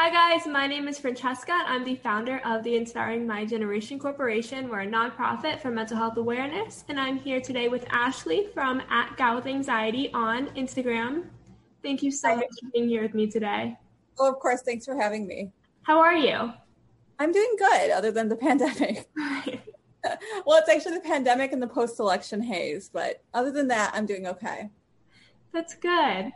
Hi, guys. My name is Francesca. and I'm the founder of the Inspiring My Generation Corporation. We're a nonprofit for mental health awareness. And I'm here today with Ashley from at Gal with Anxiety on Instagram. Thank you so Hi. much for being here with me today. Oh, of course. Thanks for having me. How are you? I'm doing good, other than the pandemic. well, it's actually the pandemic and the post election haze, but other than that, I'm doing okay. That's good.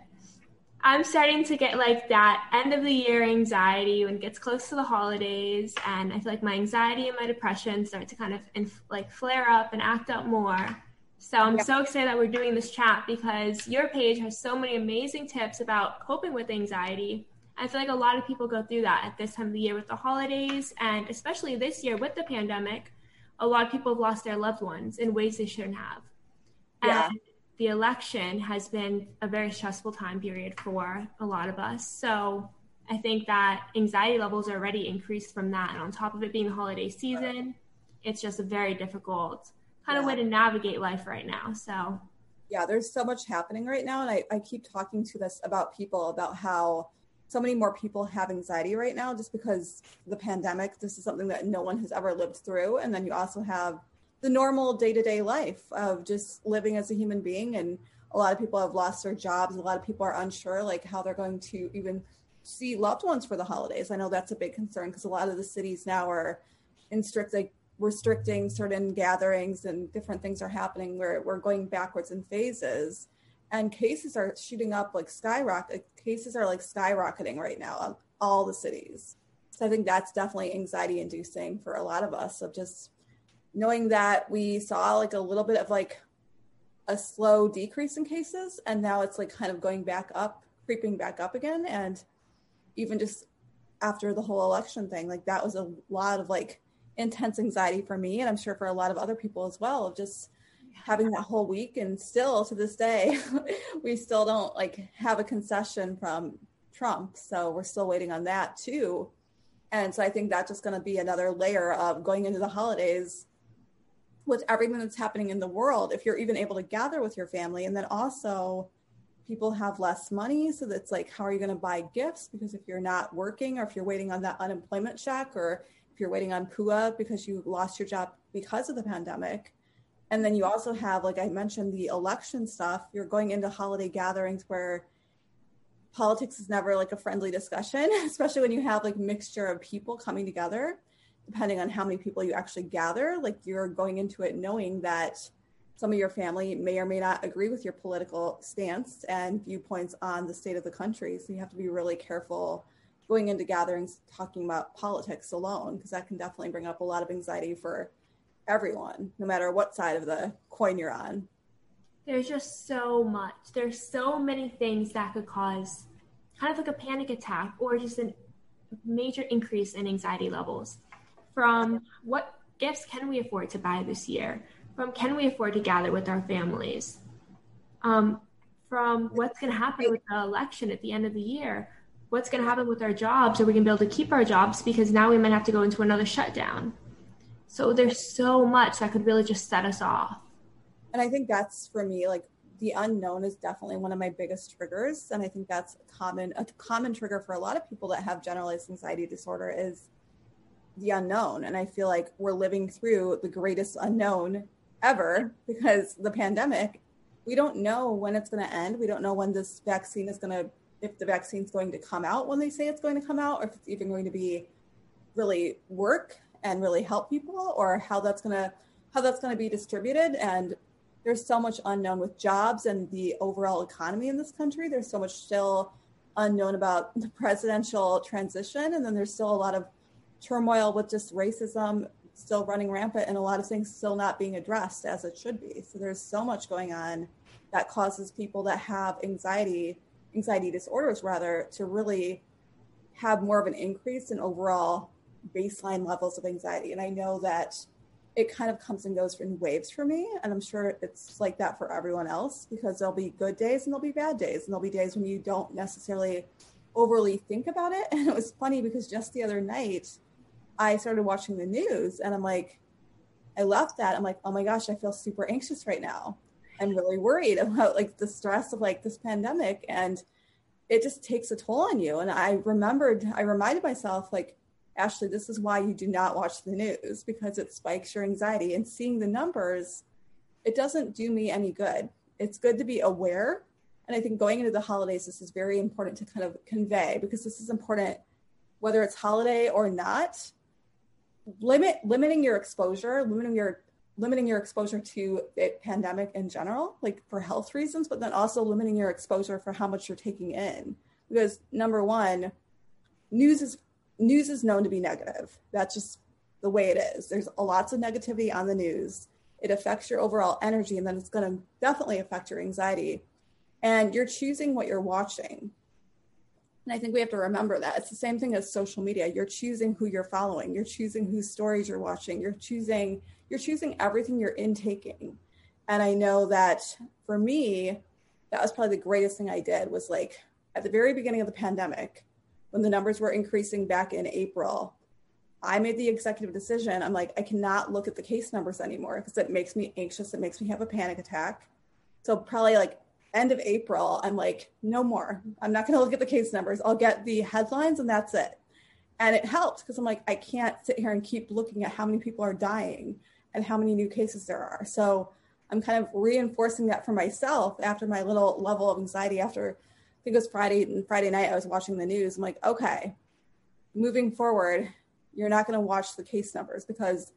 I'm starting to get like that end of the year anxiety when it gets close to the holidays, and I feel like my anxiety and my depression start to kind of inf- like flare up and act up more. So I'm so excited that we're doing this chat because your page has so many amazing tips about coping with anxiety. I feel like a lot of people go through that at this time of the year with the holidays, and especially this year with the pandemic, a lot of people have lost their loved ones in ways they shouldn't have. Yeah. And the election has been a very stressful time period for a lot of us. So I think that anxiety levels are already increased from that. And on top of it being the holiday season, it's just a very difficult kind yeah. of way to navigate life right now. So, yeah, there's so much happening right now. And I, I keep talking to this about people about how so many more people have anxiety right now just because the pandemic. This is something that no one has ever lived through. And then you also have the normal day-to-day life of just living as a human being. And a lot of people have lost their jobs. A lot of people are unsure like how they're going to even see loved ones for the holidays. I know that's a big concern because a lot of the cities now are in strict like restricting certain gatherings and different things are happening where we're going backwards in phases. And cases are shooting up like skyrocket cases are like skyrocketing right now all the cities. So i think that's definitely anxiety inducing for a lot of us of just knowing that we saw like a little bit of like a slow decrease in cases and now it's like kind of going back up creeping back up again. And even just after the whole election thing like that was a lot of like intense anxiety for me and i'm sure for a lot of other people as well of just having that whole week. And still to this day we still don't like have a concession from trump. So we're still waiting on that too. And so i think that's just going to be another layer of going into the holidays with everything that's happening in the world if you're even able to gather with your family. And then also people have less money so that's like how are you going to buy gifts? Because if you're not working or if you're waiting on that unemployment check or if you're waiting on PUA because you lost your job because of the pandemic. And then you also have like i mentioned the election stuff. You're going into holiday gatherings where politics is never like a friendly discussion especially when you have like mixture of people coming together depending on how many people you actually gather, like you're going into it knowing that some of your family may or may not agree with your political stance and viewpoints on the state of the country. So you have to be really careful going into gatherings talking about politics alone, because that can definitely bring up a lot of anxiety for everyone, no matter what side of the coin you're on. There's just so much. There's so many things that could cause kind of like a panic attack or just a major increase in anxiety levels from what gifts can we afford to buy this year, from can we afford to gather with our families, um, from what's going to happen with the election at the end of the year, what's going to happen with our jobs, are we going to be able to keep our jobs because now we might have to go into another shutdown. So there's so much that could really just set us off. And I think that's for me, like the unknown is definitely one of my biggest triggers. And I think that's a common, a common trigger for a lot of people that have generalized anxiety disorder is the unknown. And I feel like we're living through the greatest unknown ever because the pandemic, we don't know when it's going to end. We don't know when this vaccine is going to, if the vaccine is going to come out when they say it's going to come out, or if it's even going to be really work and really help people, or how that's going to, how that's going to be distributed. And there's so much unknown with jobs and the overall economy in this country. There's so much still unknown about the presidential transition. And then there's still a lot of turmoil with just racism still running rampant and a lot of things still not being addressed as it should be. So there's so much going on that causes people that have anxiety, anxiety disorders rather, to really have more of an increase in overall baseline levels of anxiety. And I know that it kind of comes and goes in waves for me. And I'm sure it's like that for everyone else because there'll be good days and there'll be bad days. And there'll be days when you don't necessarily overly think about it. And it was funny because just the other night, I started watching the news and I'm like, I left that. I'm like, oh my gosh, I feel super anxious right now. I'm really worried about like the stress of like this pandemic. And it just takes a toll on you. And I remembered, I reminded myself, like, Ashley, this is why you do not watch the news because it spikes your anxiety. And seeing the numbers, it doesn't do me any good. It's good to be aware. And I think going into the holidays, this is very important to kind of convey because this is important whether it's holiday or not. Limit limiting your exposure, limiting your limiting your exposure to the pandemic in general, like for health reasons, but then also limiting your exposure for how much you're taking in. Because number one, news is news is known to be negative. That's just the way it is. There's lots of negativity on the news. It affects your overall energy, and then it's going to definitely affect your anxiety. And you're choosing what you're watching. And I think we have to remember that. It's the same thing as social media. You're choosing who you're following. You're choosing whose stories you're watching. You're choosing you're choosing everything you're intaking. And I know that for me, that was probably the greatest thing I did was like at the very beginning of the pandemic, when the numbers were increasing back in April, I made the executive decision. I'm like, I cannot look at the case numbers anymore because it makes me anxious. It makes me have a panic attack. So probably like end of April, I'm like, no more. I'm not going to look at the case numbers. I'll get the headlines and that's it. And it helped because I'm like, I can't sit here and keep looking at how many people are dying and how many new cases there are. So I'm kind of reinforcing that for myself after my little level of anxiety after I think it was Friday and Friday night I was watching the news. I'm like, okay, moving forward, you're not going to watch the case numbers because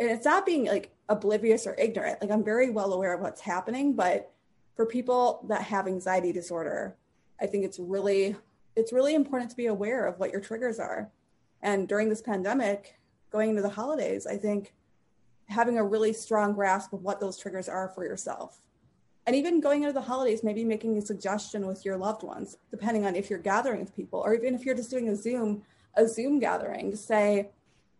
and it's not being like oblivious or ignorant. Like I'm very well aware of what's happening, but for people that have anxiety disorder, I think it's really it's really important to be aware of what your triggers are. And during this pandemic, going into the holidays, I think having a really strong grasp of what those triggers are for yourself. And even going into the holidays, maybe making a suggestion with your loved ones, depending on if you're gathering with people, or even if you're just doing a Zoom, a Zoom gathering, to say,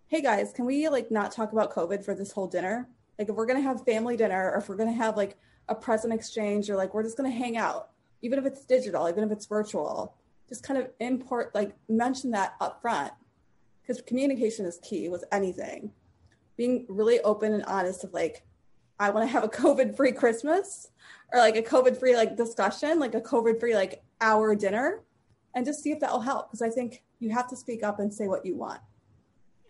hey guys, can we like not talk about COVID for this whole dinner? Like if we're gonna have family dinner or if we're gonna have like a present exchange or like we're just gonna hang out, even if it's digital, even if it's virtual, just kind of import like mention that up front. Because communication is key with anything being really open and honest of like, I want to have a COVID free Christmas or like a COVID free like discussion, like a COVID free like hour dinner, and just see if that will help. Because I think you have to speak up and say what you want.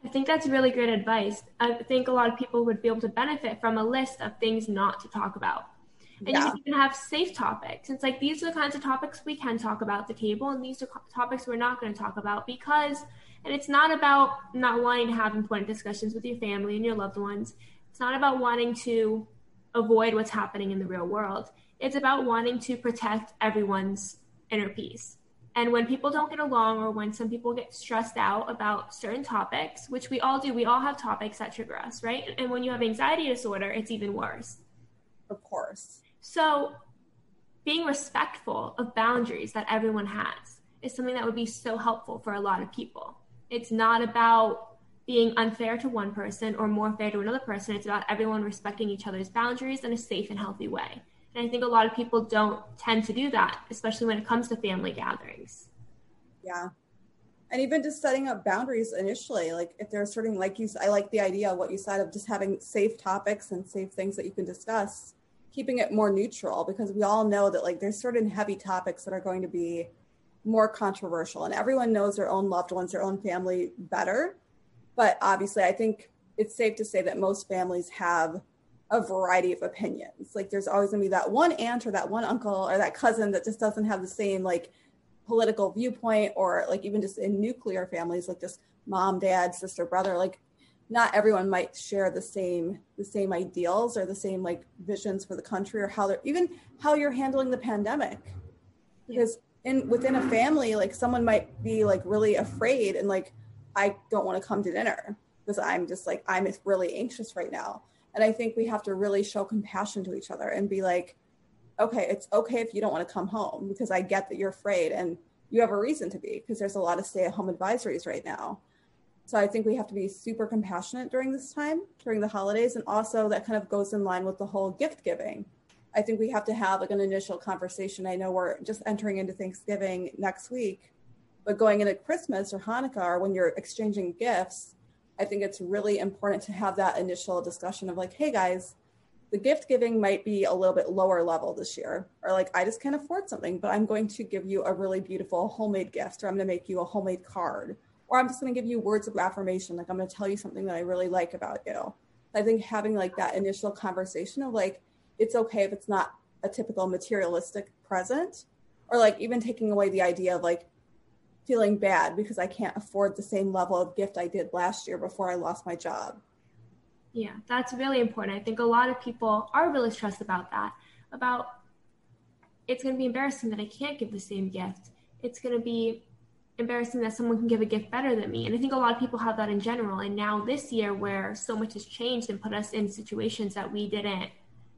I think that's really great advice. I think a lot of people would be able to benefit from a list of things not to talk about. And yeah. you can even have safe topics. It's like these are the kinds of topics we can talk about at the table, and these are topics we're not going to talk about because and it's not about not wanting to have important discussions with your family and your loved ones. It's not about wanting to avoid what's happening in the real world. It's about wanting to protect everyone's inner peace. And when people don't get along or when some people get stressed out about certain topics, which we all do, we all have topics that trigger us, right? And when you have anxiety disorder, it's even worse. Of course. So being respectful of boundaries that everyone has is something that would be so helpful for a lot of people. It's not about being unfair to one person or more fair to another person. It's about everyone respecting each other's boundaries in a safe and healthy way. And I think a lot of people don't tend to do that, especially when it comes to family gatherings. Yeah. And even just setting up boundaries initially, like if there's certain, like you, I like the idea of what you said of just having safe topics and safe things that you can discuss, keeping it more neutral because we all know that like there's certain heavy topics that are going to be more controversial and everyone knows their own loved ones their own family better. But obviously i think it's safe to say that most families have a variety of opinions. Like there's always going to be that one aunt or that one uncle or that cousin that just doesn't have the same like political viewpoint or like even just in nuclear families like just mom dad sister brother like not everyone might share the same the same ideals or the same like visions for the country or how they're even how you're handling the pandemic. Because in within a family like someone might be like really afraid and like i don't want to come to dinner because i'm just like i'm really anxious right now. And i think we have to really show compassion to each other and be like okay it's okay if you don't want to come home because i get that you're afraid and you have a reason to be because there's a lot of stay at home advisories right now so i think we have to be super compassionate during this time during the holidays and also that kind of goes in line with the whole gift giving I think we have to have like an initial conversation. I know we're just entering into Thanksgiving next week, but going into Christmas or Hanukkah or when you're exchanging gifts, I think it's really important to have that initial discussion of like, hey guys, the gift giving might be a little bit lower level this year or like i just can't afford something but i'm going to give you a really beautiful homemade gift or i'm going to make you a homemade card or i'm just going to give you words of affirmation like i'm going to tell you something that i really like about you i think having like that initial conversation of like it's okay if it's not a typical materialistic present or like even taking away the idea of like feeling bad because i can't afford the same level of gift i did last year before i lost my job yeah, that's really important. I think a lot of people are really stressed about that. About it's going to be embarrassing that I can't give the same gift. It's going to be embarrassing that someone can give a gift better than me. And I think a lot of people have that in general. And now this year, where so much has changed and put us in situations that we didn't,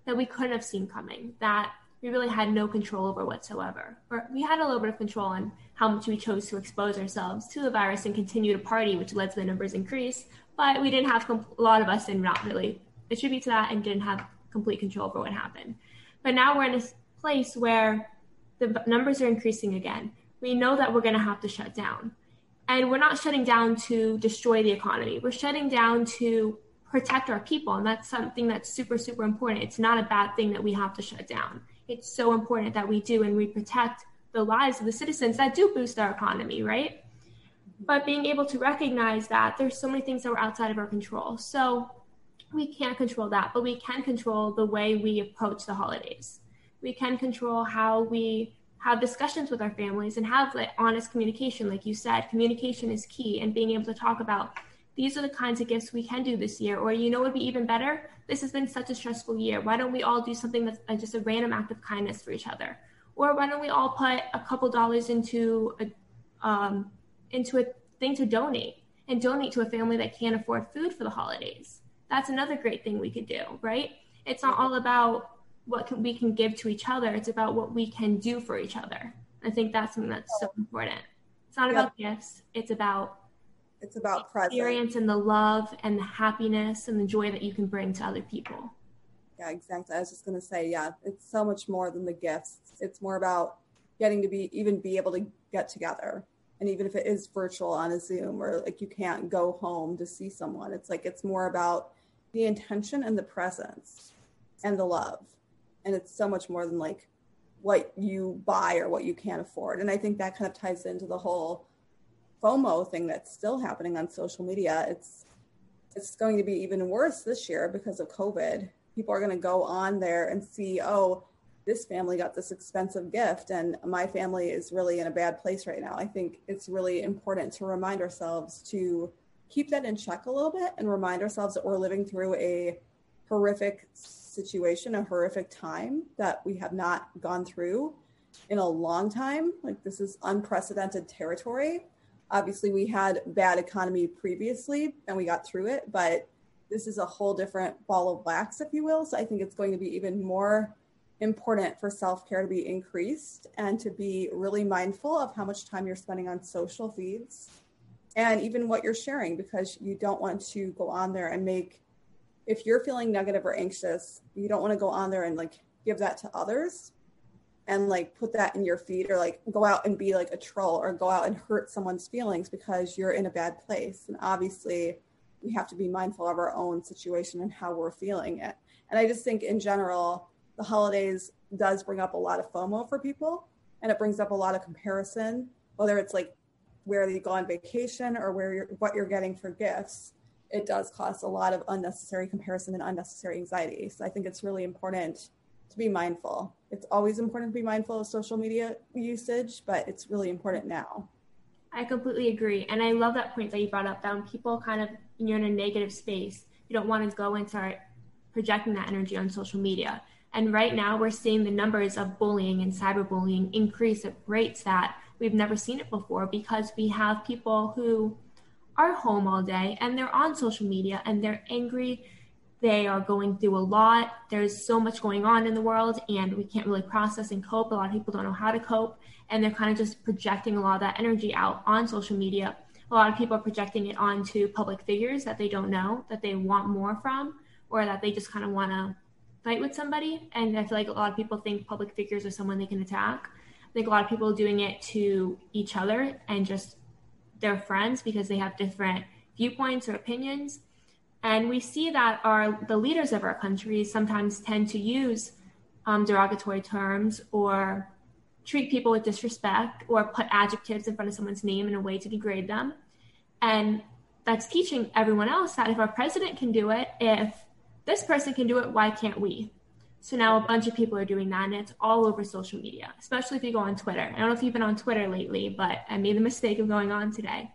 that we couldn't have seen coming, that we really had no control over whatsoever. Or we had a little bit of control on how much we chose to expose ourselves to the virus and continue to party, which led to the numbers increase but we didn't have a lot of us did not really attribute to that and didn't have complete control over what happened. But now we're in a place where the numbers are increasing again. We know that we're going to have to shut down. And we're not shutting down to destroy the economy. We're shutting down to protect our people. And that's something that's super, super important. It's not a bad thing that we have to shut down. It's so important that we do and we protect the lives of the citizens that do boost our economy, right? but being able to recognize that there's so many things that were outside of our control. So we can't control that, but we can control the way we approach the holidays. We can control how we have discussions with our families and have like honest communication. Like you said, communication is key and being able to talk about these are the kinds of gifts we can do this year, or you know, would be even better. This has been such a stressful year. Why don't we all do something that's uh, just a random act of kindness for each other? Or why don't we all put a couple dollars into a um, into a thing to donate and donate to a family that can't afford food for the holidays. That's another great thing we could do, right? It's not all about what can, we can give to each other. It's about what we can do for each other. I think that's something that's so important. It's not about gifts. It's about it's about experience and the love and the happiness and the joy that you can bring to other people. Yeah, exactly. I was just gonna say, yeah, it's so much more than the gifts. It's more about getting to be even be able to get together and even if it is virtual on a zoom or like you can't go home to see someone it's like it's more about the intention and the presence and the love and it's so much more than like what you buy or what you can't afford. And i think that kind of ties into the whole fomo thing that's still happening on social media. It's it's going to be even worse this year because of covid. People are going to go on there and see oh this family got this expensive gift and my family is really in a bad place right now. I think it's really important to remind ourselves to keep that in check a little bit and remind ourselves that we're living through a horrific situation, a horrific time that we have not gone through in a long time. Like this is unprecedented territory. Obviously, we had bad economy previously and we got through it, but this is a whole different ball of wax, if you will. So I think it's going to be even more important for self care to be increased and to be really mindful of how much time you're spending on social feeds and even what you're sharing because you don't want to go on there and make, if you're feeling negative or anxious, you don't want to go on there and like give that to others and like put that in your feed or like go out and be like a troll or go out and hurt someone's feelings because you're in a bad place. And obviously, we have to be mindful of our own situation and how we're feeling it. And I just think in general, the holidays does bring up a lot of FOMO for people and it brings up a lot of comparison, whether it's like where you go on vacation or where you're what you're getting for gifts. It does cause a lot of unnecessary comparison and unnecessary anxiety. So I think it's really important to be mindful. It's always important to be mindful of social media usage, but it's really important now. I completely agree. And I love that point that you brought up that when people kind of, you're in a negative space, you don't want to go and start projecting that energy on social media. And right now, we're seeing the numbers of bullying and cyberbullying increase at rates that we've never seen it before because we have people who are home all day and they're on social media and they're angry. They are going through a lot. There's so much going on in the world, and we can't really process and cope. A lot of people don't know how to cope, and they're kind of just projecting a lot of that energy out on social media. A lot of people are projecting it onto public figures that they don't know, that they want more from, or that they just kind of want to fight with somebody. And I feel like a lot of people think public figures are someone they can attack. I think a lot of people are doing it to each other and just their friends because they have different viewpoints or opinions. And we see that our the leaders of our countries sometimes tend to use um, derogatory terms or treat people with disrespect or put adjectives in front of someone's name in a way to degrade them. And that's teaching everyone else that if our president can do it, if this person can do it, why can't we? So now a bunch of people are doing that, and it's all over social media, especially if you go on Twitter. I don't know if you've been on Twitter lately, but I made the mistake of going on today.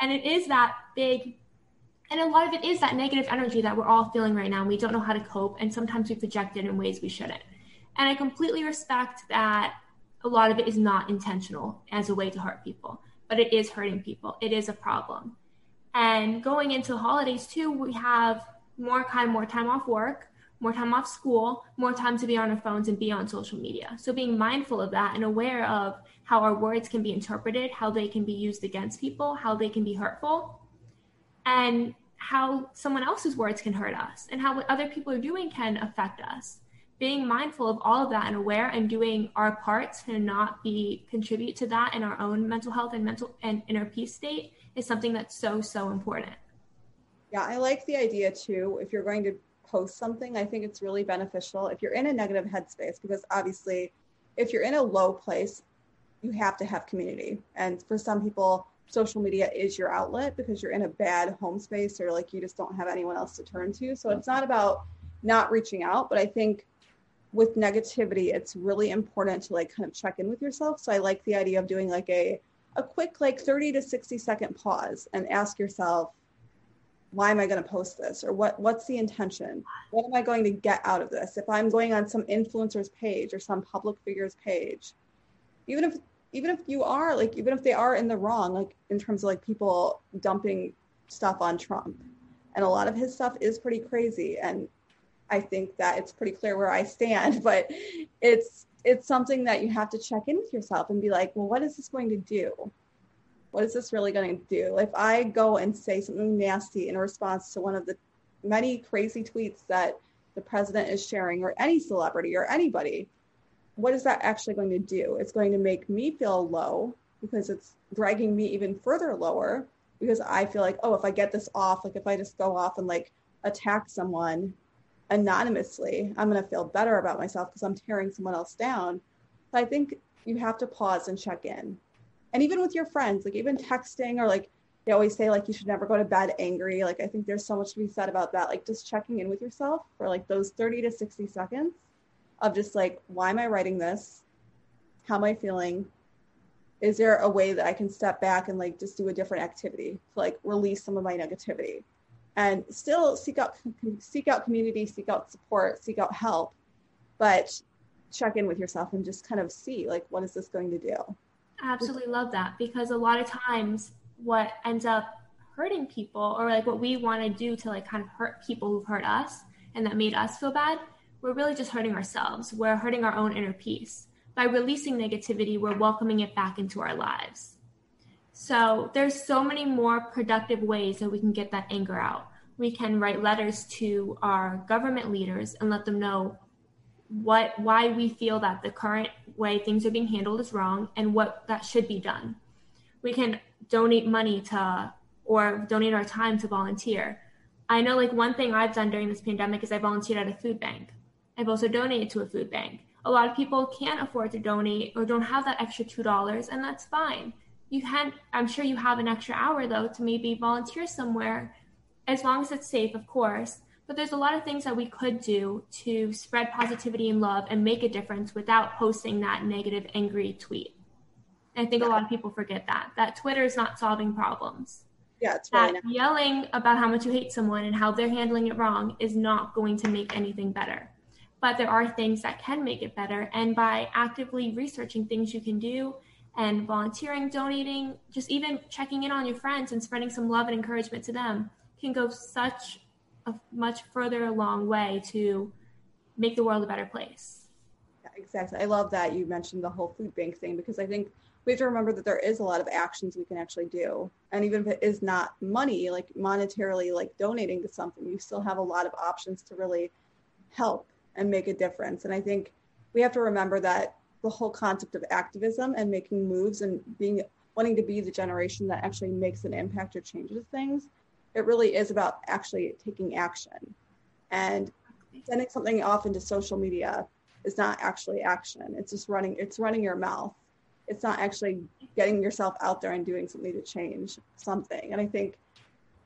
And it is that big, and a lot of it is that negative energy that we're all feeling right now. And we don't know how to cope, and sometimes we project it in ways we shouldn't. And I completely respect that a lot of it is not intentional as a way to hurt people, but it is hurting people. It is a problem. And going into the holidays too, we have more of more time off work more time off school, more time to be on our phones and be on social media. So being mindful of that and aware of how our words can be interpreted, how they can be used against people, how they can be hurtful, and how someone else's words can hurt us, and how what other people are doing can affect us. Being mindful of all of that and aware and doing our part to not be contribute to that in our own mental health and mental and inner peace state is something that's so so important. Yeah, I like the idea too. If you're going to post something, I think it's really beneficial if you're in a negative headspace because obviously, if you're in a low place, you have to have community. And for some people, social media is your outlet because you're in a bad home space or like you just don't have anyone else to turn to. So it's not about not reaching out, but I think with negativity, it's really important to like kind of check in with yourself. So I like the idea of doing like a a quick like 30 to 60 second pause and ask yourself why am I going to post this or what what's the intention? What am I going to get out of this? If I'm going on some influencer's page or some public figure's page, even if even if you are like even if they are in the wrong like in terms of like people dumping stuff on Trump and a lot of his stuff is pretty crazy and I think that it's pretty clear where I stand but it's it's something that you have to check in with yourself and be like well what is this going to do what is this really going to do? If I go and say something nasty in response to one of the many crazy tweets that the president is sharing, or any celebrity or anybody, what is that actually going to do? It's going to make me feel low because it's dragging me even further lower because I feel like, oh, if I get this off, like if I just go off and like attack someone anonymously, I'm going to feel better about myself because I'm tearing someone else down. So I think you have to pause and check in and even with your friends like even texting or like they always say like you should never go to bed angry. Like i think there's so much to be said about that. Like just checking in with yourself for like those 30 to 60 seconds of just like why am i writing this? How am i feeling? Is there a way that i can step back and like just do a different activity to like release some of my negativity? And still seek out seek out community seek out support seek out help but check in with yourself and just kind of see like what is this going to do absolutely love that because a lot of times what ends up hurting people or like what we want to do to like kind of hurt people who've hurt us and that made us feel bad, we're really just hurting ourselves. We're hurting our own inner peace. By releasing negativity, we're welcoming it back into our lives. So there's so many more productive ways that we can get that anger out. We can write letters to our government leaders and let them know what why we feel that the current way things are being handled is wrong and what that should be done. We can donate money to or donate our time to volunteer. I know like one thing I've done during this pandemic is I volunteered at a food bank. I've also donated to a food bank. A lot of people can't afford to donate or don't have that extra $2 and that's fine. You can I'm sure you have an extra hour though to maybe volunteer somewhere as long as it's safe, of course but there's a lot of things that we could do to spread positivity and love and make a difference without posting that negative, angry tweet. And I think yeah. a lot of people forget that, that Twitter is not solving problems. Yeah, it's really that yelling about how much you hate someone and how they're handling it wrong is not going to make anything better. But there are things that can make it better. And by actively researching things you can do and volunteering, donating, just even checking in on your friends and spreading some love and encouragement to them can go such a much further along way to make the world a better place. Yeah, exactly. I love that you mentioned the whole food bank thing because I think we have to remember that there is a lot of actions we can actually do. And even if it is not money, like monetarily, like donating to something, you still have a lot of options to really help and make a difference. And I think we have to remember that the whole concept of activism and making moves and being wanting to be the generation that actually makes an impact or changes things it really is about actually taking action. And sending something off into social media is not actually action. It's just running, it's running your mouth. It's not actually getting yourself out there and doing something to change something. And I think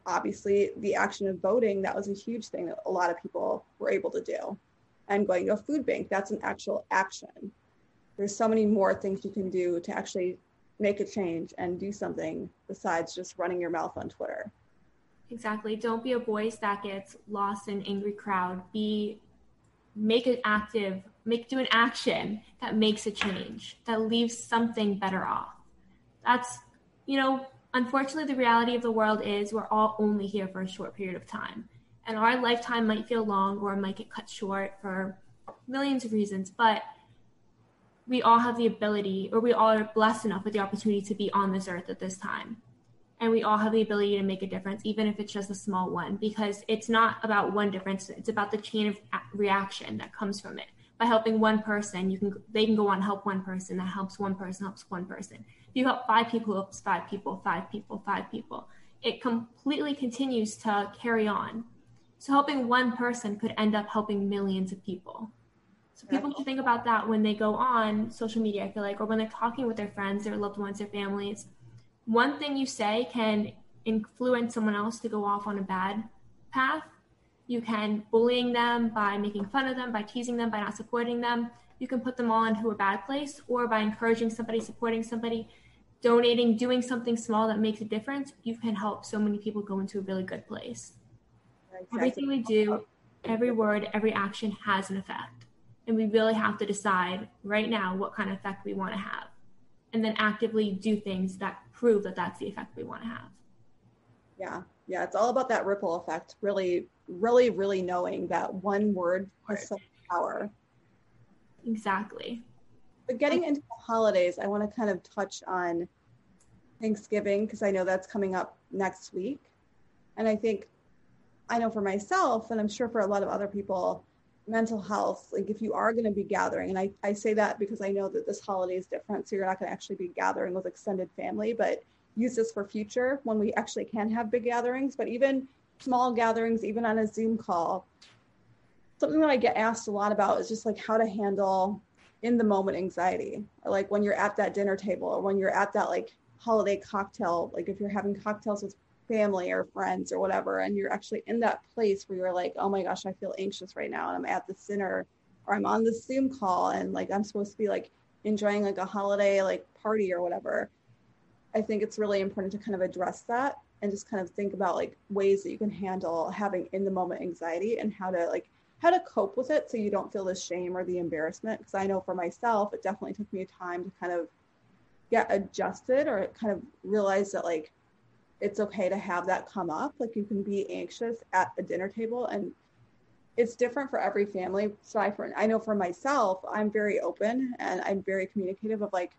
obviously the action of voting, that was a huge thing that a lot of people were able to do. And going to a food bank, that's an actual action. There's so many more things you can do to actually make a change and do something besides just running your mouth on Twitter. Exactly. Don't be a voice that gets lost in angry crowd. Be make an active, make do an action that makes a change, that leaves something better off. That's you know, unfortunately the reality of the world is we're all only here for a short period of time. And our lifetime might feel long or might get cut short for millions of reasons, but we all have the ability or we all are blessed enough with the opportunity to be on this earth at this time and we all have the ability to make a difference even if it's just a small one because it's not about one difference. It's about the chain of reaction that comes from it. By helping one person you can they can go on help one person. That helps one person helps one person. If you help five people helps five people five people five people. It completely continues to carry on. So helping one person could end up helping millions of people. So people should think about that when they go on social media i feel like or when they're talking with their friends their loved ones their families one thing you say can influence someone else to go off on a bad path. You can bullying them by making fun of them, by teasing them, by not supporting them. You can put them all into a bad place, or by encouraging somebody, supporting somebody, donating, doing something small that makes a difference. You can help so many people go into a really good place. Exactly. Everything we do, every word, every action has an effect. And we really have to decide right now what kind of effect we want to have. And then actively do things that prove that that's the effect we want to have. Yeah, yeah, it's all about that ripple effect. Really, really, really knowing that one word has such power. Exactly. But getting into the holidays, I want to kind of touch on Thanksgiving because I know that's coming up next week. And I think I know for myself, and I'm sure for a lot of other people, mental health, like if you are going to be gathering, and I, I say that because I know that this holiday is different, so you're not going to actually be gathering with extended family, but use this for future when we actually can have big gatherings, but even small gatherings, even on a Zoom call. Something that I get asked a lot about is just like how to handle in the moment anxiety, like when you're at that dinner table, or when you're at that like holiday cocktail, like if you're having cocktails with family or friends or whatever and you're actually in that place where you're like oh my gosh i feel anxious right now and i'm at the dinner or i'm on the zoom call and like i'm supposed to be like enjoying like a holiday like party or whatever. I think it's really important to kind of address that and just kind of think about like ways that you can handle having in the moment anxiety and how to like how to cope with it so you don't feel the shame or the embarrassment because i know for myself it definitely took me time to kind of get adjusted or kind of realize that like it's okay to have that come up. Like you can be anxious at a dinner table and it's different for every family. So I, for, I know for myself, I'm very open and I'm very communicative of like,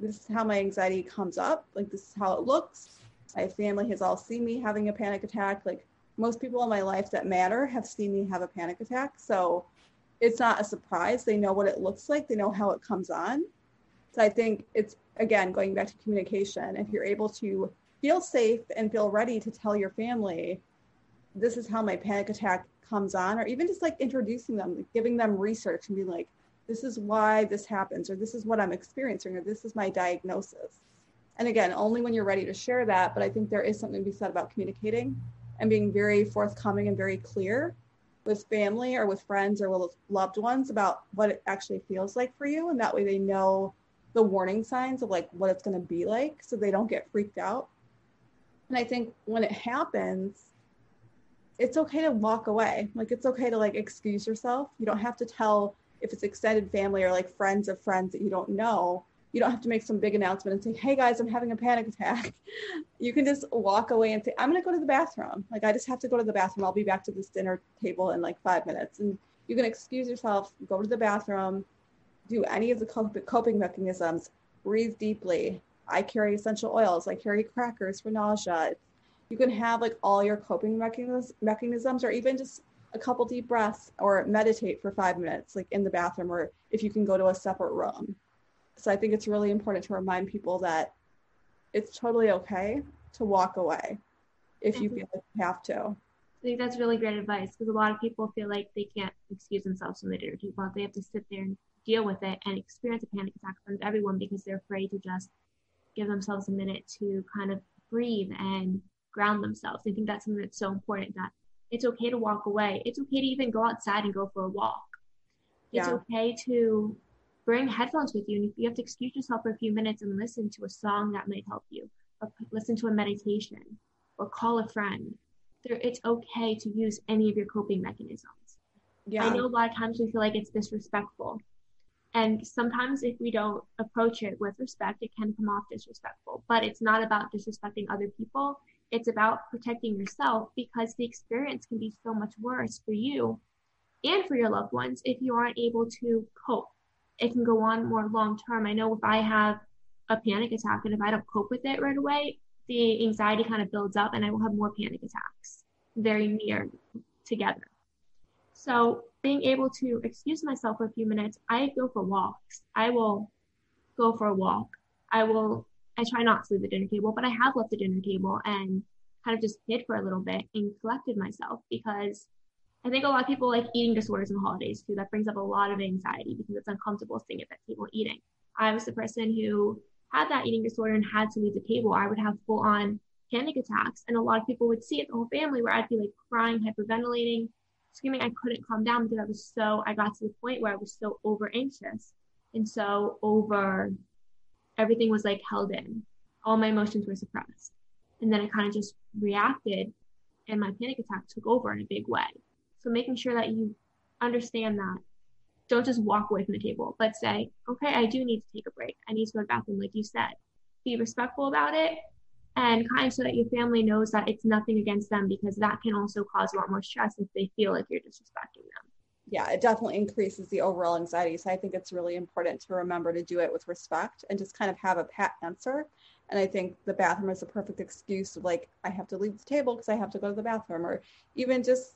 this is how my anxiety comes up. Like this is how it looks. My family has all seen me having a panic attack. Like most people in my life that matter have seen me have a panic attack. So it's not a surprise. They know what it looks like. They know how it comes on. So I think it's again going back to communication. If you're able to feel safe and feel ready to tell your family this is how my panic attack comes on or even just like introducing them giving them research and being like this is why this happens or this is what i'm experiencing or this is my diagnosis. And again only when you're ready to share that but i think there is something to be said about communicating and being very forthcoming and very clear with family or with friends or with loved ones about what it actually feels like for you. And that way they know the warning signs of like what it's going to be like so they don't get freaked out and I think when it happens, it's okay to walk away. Like it's okay to like excuse yourself. You don't have to tell if it's extended family or like friends of friends that you don't know. You don't have to make some big announcement and say, "Hey guys, I'm having a panic attack." You can just walk away and say, "I'm going to go to the bathroom." Like I just have to go to the bathroom. I'll be back to this dinner table in like 5 minutes. And you can excuse yourself, go to the bathroom, do any of the coping mechanisms, breathe deeply, I carry essential oils. I carry crackers for nausea. You can have like all your coping mechanisms, or even just a couple deep breaths or meditate for five minutes, like in the bathroom, or if you can go to a separate room. So I think it's really important to remind people that it's totally okay to walk away. if you feel like you have to. I think that's really great advice because a lot of people feel like they can't excuse themselves from the dinner table. They have to sit there and deal with it and experience a panic attack from everyone because they're afraid to just give themselves a minute to kind of breathe and ground themselves. I think that's something that's so important that it's okay to walk away. It's okay to even go outside and go for a walk. It's yeah. okay to bring headphones with you. And if you have to excuse yourself for a few minutes and listen to a song that might help you, or listen to a meditation, or call a friend, it's okay to use any of your coping mechanisms. Yeah. I know a lot of times we feel like it's disrespectful. And sometimes if we don't approach it with respect, it can come off disrespectful. But it's not about disrespecting other people. It's about protecting yourself because the experience can be so much worse for you and for your loved ones if you aren't able to cope. It can go on more long term. I know if I have a panic attack and if I don't cope with it right away, the anxiety kind of builds up and I will have more panic attacks very near together. So being able to excuse myself for a few minutes, I go for walks. I will go for a walk. I will I try not to leave the dinner table, but I have left the dinner table and kind of just hid for a little bit and collected myself because I think a lot of people like eating disorders the holidays too. That brings up a lot of anxiety because it's uncomfortable sitting at that table eating. I was the person who had that eating disorder and had to leave the table. I would have full on panic attacks. And a lot of people would see it, the whole family, where I'd be like crying, hyperventilating, screaming. I couldn't calm down because I was so, I got to the point where I was so over anxious and so over everything was like held in. All my emotions were suppressed. And then I kind of just reacted and my panic attack took over in a big way. So making sure that you understand that. Don't just walk away from the table, but say, okay, I do need to take a break. I need to go to the bathroom, like you said. Be respectful about it and kind of so that your family knows that it's nothing against them because that can also cause a lot more stress if they feel like you're disrespecting them yeah, it definitely increases the overall anxiety. So I think it's really important to remember to do it with respect and just kind of have a pat answer. And I think the bathroom is a perfect excuse of like, I have to leave the table because I have to go to the bathroom, or even just,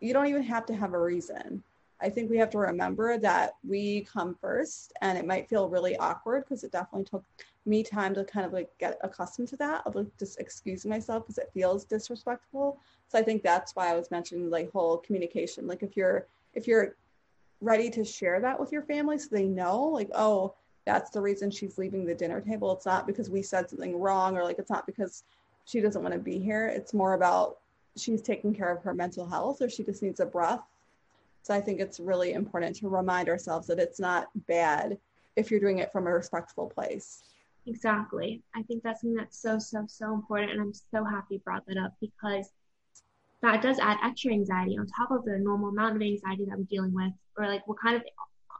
you don't even have to have a reason. I think we have to remember that we come first and it might feel really awkward because it definitely took me time to kind of like get accustomed to that of like just excusing myself because it feels disrespectful. So I think that's why I was mentioning like whole communication. Like if you're if you're ready to share that with your family so they know like oh that's the reason she's leaving the dinner table it's not because we said something wrong or like it's not because she doesn't want to be here it's more about she's taking care of her mental health or she just needs a breath so i think it's really important to remind ourselves that it's not bad if you're doing it from a respectful place exactly. I think that's something that's so so so important and i'm so happy you brought that up because that does add extra anxiety on top of the normal amount of anxiety that we're dealing with or like we're kind of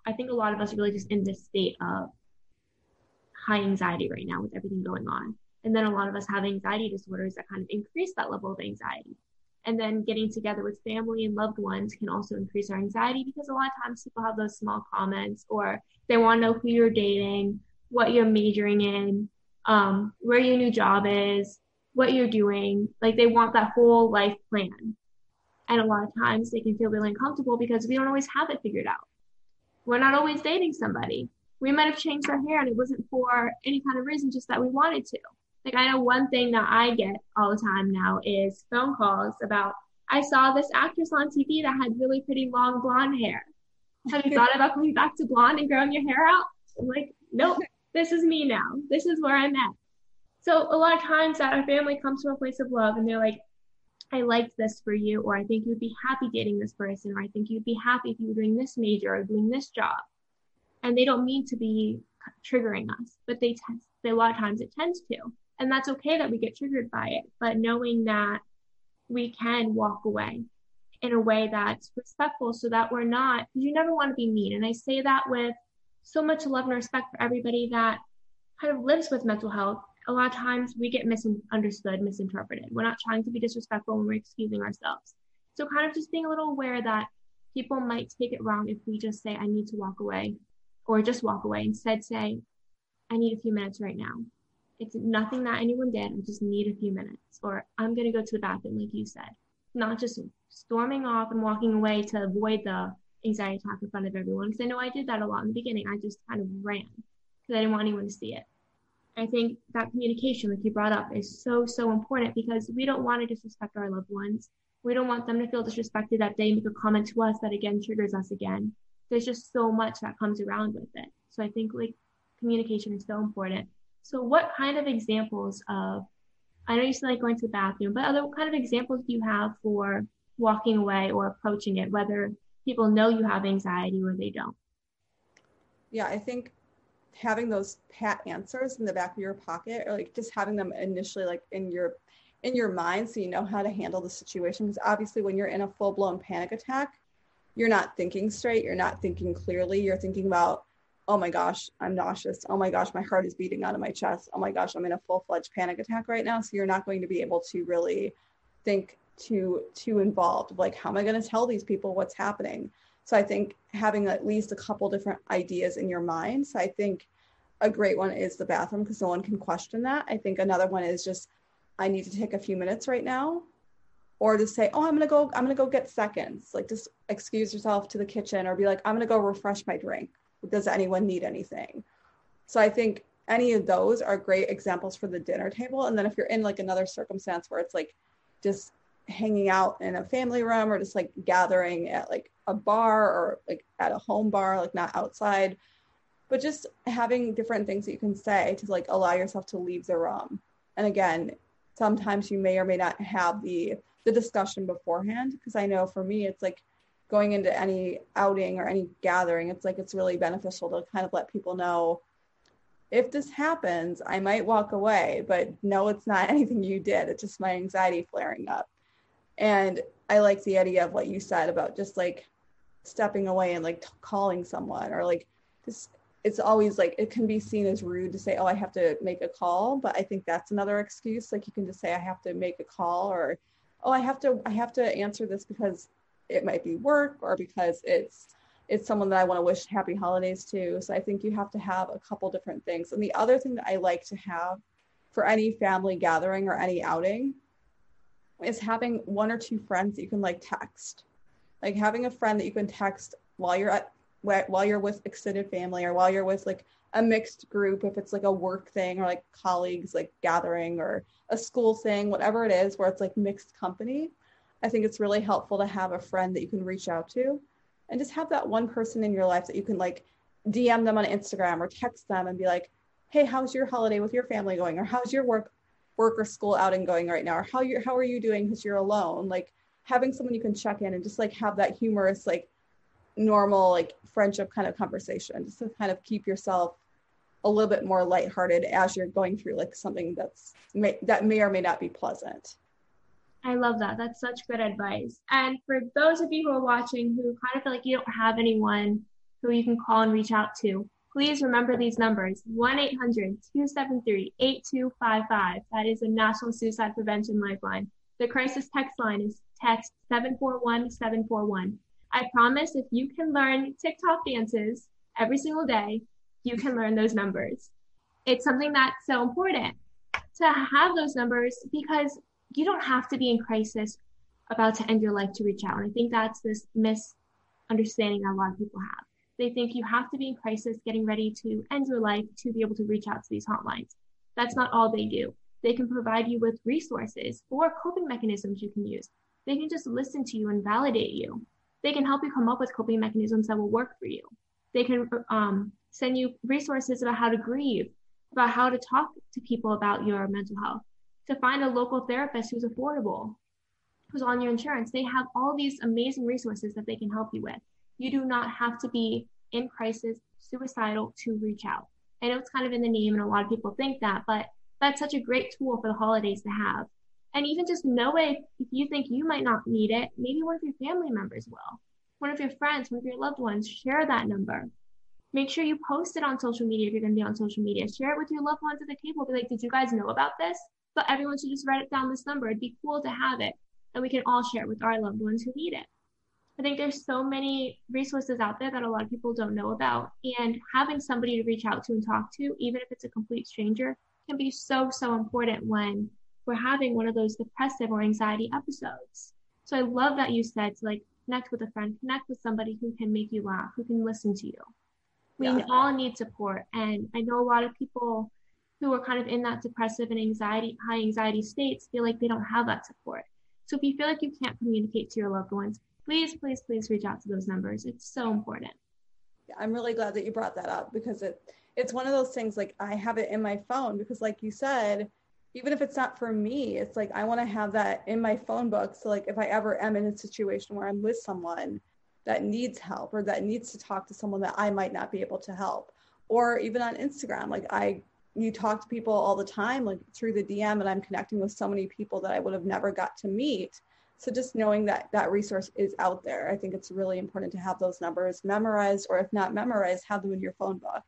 i think a lot of us are really just in this state of high anxiety right now with everything going on. And then a lot of us have anxiety disorders that kind of increase that level of anxiety. And then getting together with family and loved ones can also increase our anxiety because a lot of times people have those small comments or they want to know who you're dating what you're majoring in um, where your new job is what you're doing. Like they want that whole life plan. And a lot of times they can feel really uncomfortable because we don't always have it figured out. We're not always dating somebody. We might have changed our hair and it wasn't for any kind of reason, just that we wanted to. Like I know one thing that I get all the time now is phone calls about I saw this actress on TV that had really pretty long blonde hair. Have you thought about going back to blonde and growing your hair out? I'm like, nope, this is me now. This is where I'm at. So a lot of times that our family comes from a place of love and they're like, I liked this for you, or I think you'd be happy dating this person, or I think you'd be happy if you were doing this major or doing this job. And they don't mean to be triggering us, but they tend, a lot of times it tends to. And that's okay that we get triggered by it, but knowing that we can walk away in a way that's respectful so that we're not, because you never want to be mean. And I say that with so much love and respect for everybody that kind of lives with mental health a lot of times we get misunderstood, misinterpreted. We're not trying to be disrespectful when we're excusing ourselves. So, kind of just being a little aware that people might take it wrong if we just say, I need to walk away, or just walk away. Instead, say, I need a few minutes right now. It's nothing that anyone did. I just need a few minutes. Or I'm going to go to the bathroom, like you said. Not just storming off and walking away to avoid the anxiety attack in front of everyone. Because I know I did that a lot in the beginning. I just kind of ran because I didn't want anyone to see it I think that communication, like you brought up, is so, so important because we don't want to disrespect our loved ones. We don't want them to feel disrespected that they make a comment to us that again triggers us again. There's just so much that comes around with it. So I think like communication is so important. So what kind of examples of I know you said like going to the bathroom, but other kind of examples do you have for walking away or approaching it, whether people know you have anxiety or they don't? Yeah, I think having those pat answers in the back of your pocket or like just having them initially like in your in your mind so you know how to handle the situation. Because obviously when you're in a full-blown panic attack you're not thinking straight you're not thinking clearly you're thinking about oh my gosh i'm nauseous. Oh my gosh my heart is beating out of my chest. Oh my gosh i'm in a full-fledged panic attack right now. So you're not going to be able to really think too too involved like how am i going to tell these people what's happening so I think having at least a couple different ideas in your mind. So I think a great one is the bathroom because no one can question that. I think another one is just I need to take a few minutes right now or to say, "Oh, I'm going to go I'm going to go get seconds." Like just excuse yourself to the kitchen or be like, "I'm going to go refresh my drink." Does anyone need anything? So I think any of those are great examples for the dinner table and then if you're in like another circumstance where it's like just hanging out in a family room or just like gathering at like a bar or like at a home bar, like not outside, but just having different things that you can say to like allow yourself to leave the room. And again, sometimes you may or may not have the the discussion beforehand because I know for me it's like going into any outing or any gathering, it's like it's really beneficial to kind of let people know if this happens, I might walk away, but no, it's not anything you did. It's just my anxiety flaring up. And I like the idea of what you said about just like stepping away and like t- calling someone or like just it's always like it can be seen as rude to say oh i have to make a call but i think that's another excuse. Like you can just say i have to make a call or oh i have to i have to answer this because it might be work or because it's it's someone that i want to wish happy holidays to. So i think you have to have a couple different things. And the other thing that i like to have for any family gathering or any outing is having one or two friends that you can like text. Like having a friend that you can text while you're at while you're with extended family or while you're with like a mixed group if it's like a work thing or like colleagues like gathering or a school thing whatever it is where it's like mixed company i think it's really helpful to have a friend that you can reach out to and just have that one person in your life that you can like dm them on instagram or text them and be like hey how's your holiday with your family going or how's your work work or school outing going right now or how you how are you doing because you're alone like having someone you can check in and just like have that humorous like normal like friendship kind of conversation just to kind of keep yourself a little bit more lighthearted as you're going through like something that's may, that may or may not be pleasant. I love that. That's such good advice. And for those of you who are watching who kind of feel like you don't have anyone who you can call and reach out to, Please remember these numbers 1 800 273 8255. That is a National Suicide Prevention Lifeline. The crisis text line is text 741 741. I promise if you can learn TikTok dances every single day, you can learn those numbers. It's something that's so important to have those numbers because you don't have to be in crisis about to end your life to reach out. And I think that's this misunderstanding that a lot of people have. They think you have to be in crisis, getting ready to end your life to be able to reach out to these hotlines. That's not all they do. They can provide you with resources or coping mechanisms you can use. They can just listen to you and validate you. They can help you come up with coping mechanisms that will work for you. They can um, send you resources about how to grieve, about how to talk to people about your mental health, to find a local therapist who's affordable, who's on your insurance. They have all these amazing resources that they can help you with. You do not have to be in crisis, suicidal to reach out. I know it's kind of in the name, and a lot of people think that, but that's such a great tool for the holidays to have. And even just know it if you think you might not need it, maybe one of your family members will. One of your friends, one of your loved ones, share that number. Make sure you post it on social media if you're going to be on social media. Share it with your loved ones at the table. Be like, did you guys know about this? But everyone should just write it down this number. It'd be cool to have it. And we can all share it with our loved ones who need it. I think there's so many resources out there that a lot of people don't know about. And having somebody to reach out to and talk to, even if it's a complete stranger, can be so, so important when we're having one of those depressive or anxiety episodes. So I love that you said to like connect with a friend, connect with somebody who can make you laugh, who can listen to you. We yeah. all need support. And I know a lot of people who are kind of in that depressive and anxiety, high anxiety states feel like they don't have that support. So if you feel like you can't communicate to your loved ones, please, please, please reach out to those numbers. It's so important. I'm really glad that you brought that up because it it's one of those things like I have it in my phone because like you said, even if it's not for me, it's like I want to have that in my phone book. So like if I ever am in a situation where I'm with someone that needs help or that needs to talk to someone that I might not be able to help, or even on Instagram, like I you talk to people all the time, like through the DM, and I'm connecting with so many people that I would have never got to meet. So just knowing that that resource is out there, I think it's really important to have those numbers memorized, or if not memorized, have them in your phone book.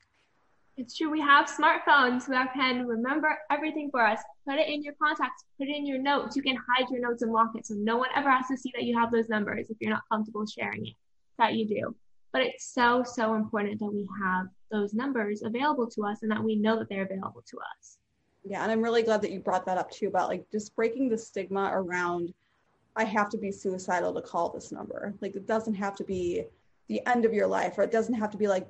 It's true. We have smartphones that can remember everything for us. Put it in your contacts, put it in your notes. You can hide your notes and lock it so no one ever has to see that you have those numbers if you're not comfortable sharing it, that you do. But it's so, so important that we have those numbers available to us and that we know that they're available to us. Yeah, and I'm really glad that you brought that up too about like just breaking the stigma around I have to be suicidal to call this number. Like it doesn't have to be the end of your life or it doesn't have to be like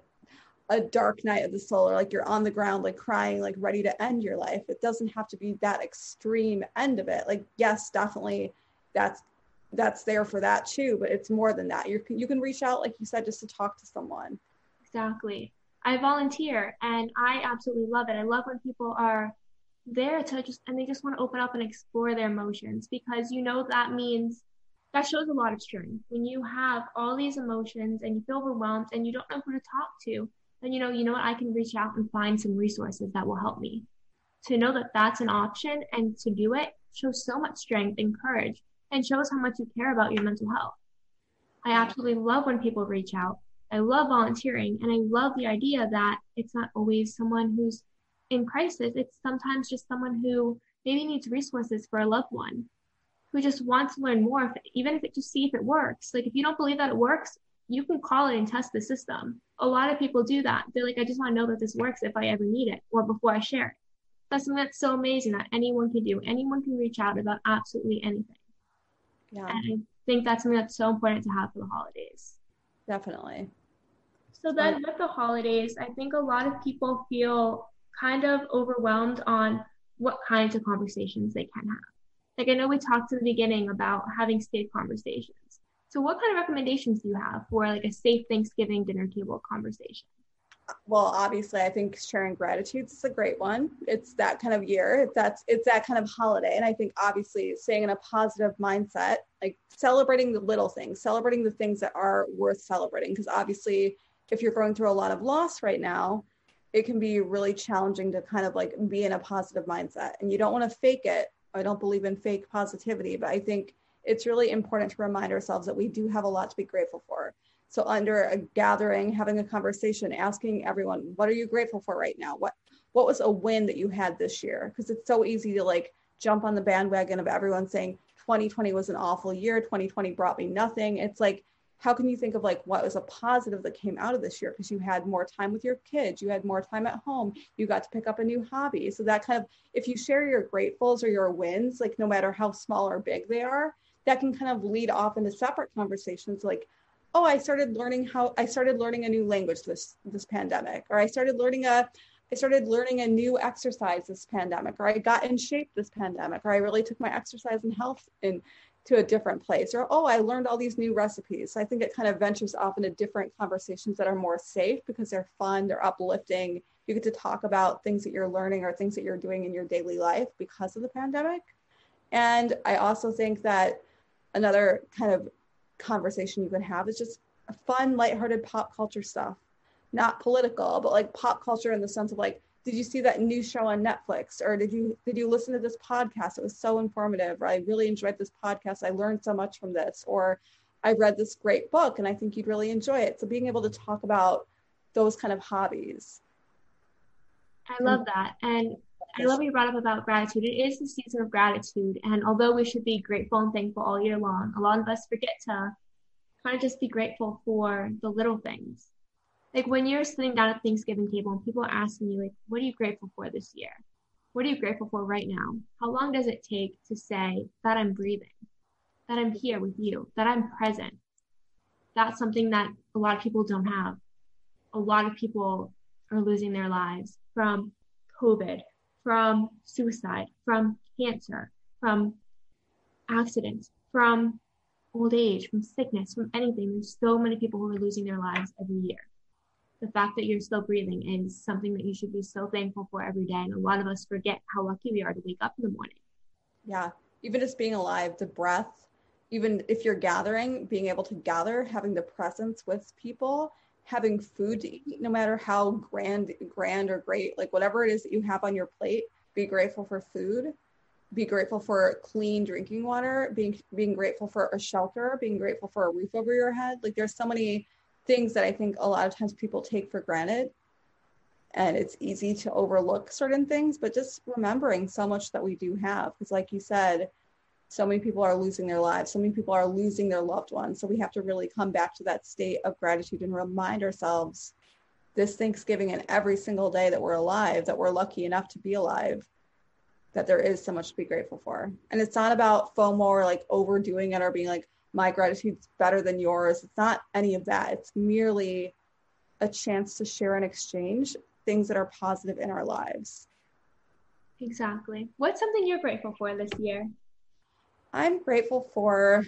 a dark night of the soul or like you're on the ground like crying like ready to end your life. It doesn't have to be that extreme end of it. Like yes definitely that's that's there for that too but it's more than that. You you can reach out like you said just to talk to someone. Exactly. I volunteer and i absolutely love it. I love when people are there to just and they just want to open up and explore their emotions because you know that means that shows a lot of strength when you have all these emotions and you feel overwhelmed and you don't know who to talk to then you know, you know what, I can reach out and find some resources that will help me. To know that that's an option and to do it shows so much strength and courage and shows how much you care about your mental health. I absolutely love when people reach out. I love volunteering and I love the idea that it's not always someone who's in crisis. It's sometimes just someone who maybe needs resources for a loved one who just wants to learn more, if, even if it just see if it works. Like if you don't believe that it works, you can call it and test the system. A lot of people do that. They're like, I just want to know that this works if I ever need it or before I share it. That's something that's so amazing that anyone can do. Anyone can reach out about absolutely anything. Yeah. And I think that's something that's so important to have for the holidays. Definitely. So then with the holidays, I think a lot of people feel kind of overwhelmed on what kinds of conversations they can have. Like I know we talked in the beginning about having safe conversations. So, what kind of recommendations do you have for like a safe Thanksgiving dinner table conversation? Well, obviously, I think sharing gratitudes is a great one. It's that kind of year. It's that's it's that kind of holiday, and I think obviously staying in a positive mindset, like celebrating the little things, celebrating the things that are worth celebrating. Because obviously, if you're going through a lot of loss right now, it can be really challenging to kind of like be in a positive mindset, and you don't want to fake it. I don't believe in fake positivity, but I think it's really important to remind ourselves that we do have a lot to be grateful for. So under a gathering, having a conversation, asking everyone, what are you grateful for right now? What what was a win that you had this year? Because it's so easy to like jump on the bandwagon of everyone saying 2020 was an awful year, 2020 brought me nothing. It's like how can you think of like what was a positive that came out of this year? Because you had more time with your kids you had more time at home you got to pick up a new hobby. So that kind of if you share your gratefuls or your wins like no matter how small or big they are that can kind of lead off into separate conversations like oh i started learning how i started learning a new language this this pandemic or i started learning a i started learning a new exercise this pandemic or i got in shape this pandemic or i really took my exercise and health in to a different place or oh i learned all these new recipes. So i think it kind of ventures off into different conversations that are more safe because they're fun they're uplifting. You get to talk about things that you're learning or things that you're doing in your daily life because of the pandemic. And i also think that another kind of conversation you can have is just fun, lighthearted pop culture stuff. Not political, but like pop culture in the sense of like, did you see that new show on Netflix? Or did you did you listen to this podcast? It was so informative. Or I really enjoyed this podcast. I learned so much from this. Or I read this great book and I think you'd really enjoy it. So being able to talk about those kind of hobbies. I love that. And I love what you brought up about gratitude. It is the season of gratitude. And although we should be grateful and thankful all year long, a lot of us forget to kind of just be grateful for the little things. Like when you're sitting down at Thanksgiving table and people are asking you, like, what are you grateful for this year? What are you grateful for right now? How long does it take to say that I'm breathing, that I'm here with you, that I'm present? That's something that a lot of people don't have. A lot of people are losing their lives from COVID, from suicide, from cancer, from accidents, from old age, from sickness, from anything. There's so many people who are losing their lives every year. The fact that you're still breathing is something that you should be so thankful for every day. And a lot of us forget how lucky we are to wake up in the morning. Yeah. Even just being alive, the breath, even if you're gathering, being able to gather, having the presence with people, having food to eat, no matter how grand, grand or great, like whatever it is that you have on your plate, be grateful for food be grateful for clean drinking water, being being grateful for a shelter, being grateful for a roof over your head. Like there's so many things that I think a lot of times people take for granted. And it's easy to overlook certain things, but just remembering so much that we do have. Because like you said, so many people are losing their lives, so many people are losing their loved ones. So we have to really come back to that state of gratitude and remind ourselves this Thanksgiving and every single day that we're alive, that we're lucky enough to be alive that there is so much to be grateful for. And it's not about FOMO or like overdoing it or being like, my gratitude's better than yours. It's not any of that. It's merely a chance to share and exchange things that are positive in our lives. Exactly. What's something you're grateful for this year? I'm grateful for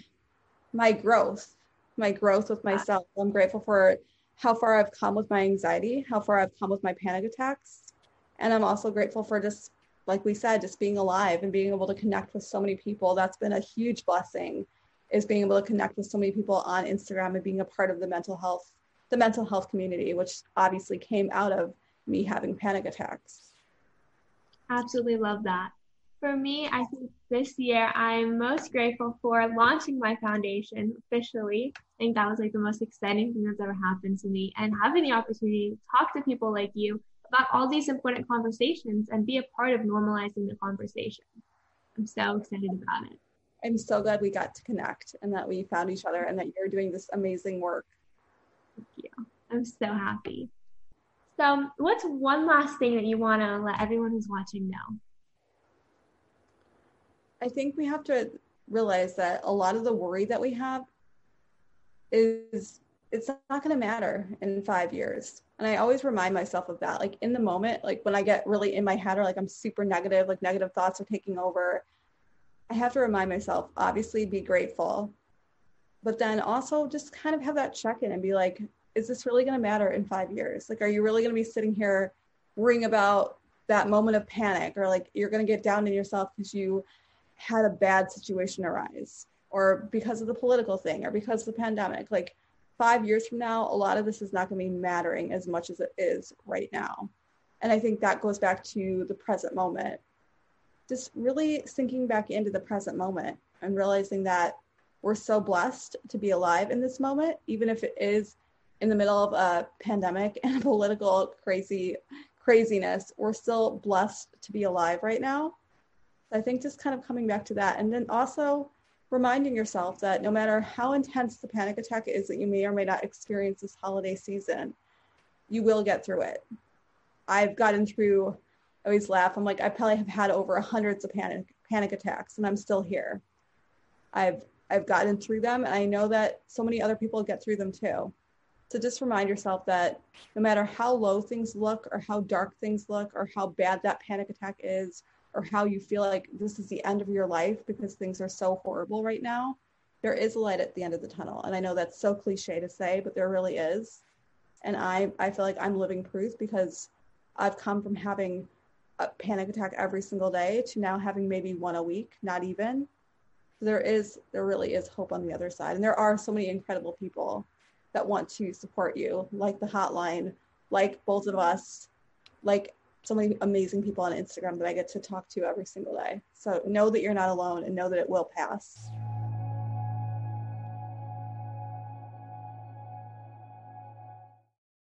my growth, my growth with myself. I'm grateful for how far I've come with my anxiety, how far I've come with my panic attacks. And I'm also grateful for just like we said, just being alive and being able to connect with so many people. That's been a huge blessing is being able to connect with so many people on Instagram and being a part of the mental health, the mental health community, which obviously came out of me having panic attacks. Absolutely love that. For me, I think this year I'm most grateful for launching my foundation officially. I think that was like the most exciting thing that's ever happened to me and having the opportunity to talk to people like you about all these important conversations and be a part of normalizing the conversation. I'm so excited about it. I'm so glad we got to connect and that we found each other and that you're doing this amazing work. Thank you. I'm so happy. So, what's one last thing that you want to let everyone who's watching know? I think we have to realize that a lot of the worry that we have is it's not going to matter in five years. And I always remind myself of that. Like in the moment, like when I get really in my head or like I'm super negative, like negative thoughts are taking over, I have to remind myself, obviously, be grateful. But then also just kind of have that check in and be like, is this really going to matter in five years? Like, are you really going to be sitting here worrying about that moment of panic or like you're going to get down on yourself because you had a bad situation arise or because of the political thing or because of the pandemic? Like, five years from now, a lot of this is not going to be mattering as much as it is right now. And I think that goes back to the present moment. Just really sinking back into the present moment and realizing that we're so blessed to be alive in this moment, even if it is in the middle of a pandemic and political crazy craziness. We're still blessed to be alive right now. I think just kind of coming back to that. And then also reminding yourself that no matter how intense the panic attack is that you may or may not experience this holiday season, you will get through it. I've gotten through, I always laugh, I'm like, I probably have had over hundreds of panic panic attacks and I'm still here. I've I've gotten through them and I know that so many other people get through them too. So just remind yourself that no matter how low things look or how dark things look or how bad that panic attack is or how you feel like this is the end of your life because things are so horrible right now, there is a light at the end of the tunnel. And I know that's so cliche to say, but there really is. And I, I feel like I'm living proof because I've come from having a panic attack every single day to now having maybe one a week, not even. There is, there really is hope on the other side. And there are so many incredible people that want to support you, like the hotline, like both of us, like so many amazing people on Instagram that I get to talk to every single day. So know that you're not alone and know that it will pass.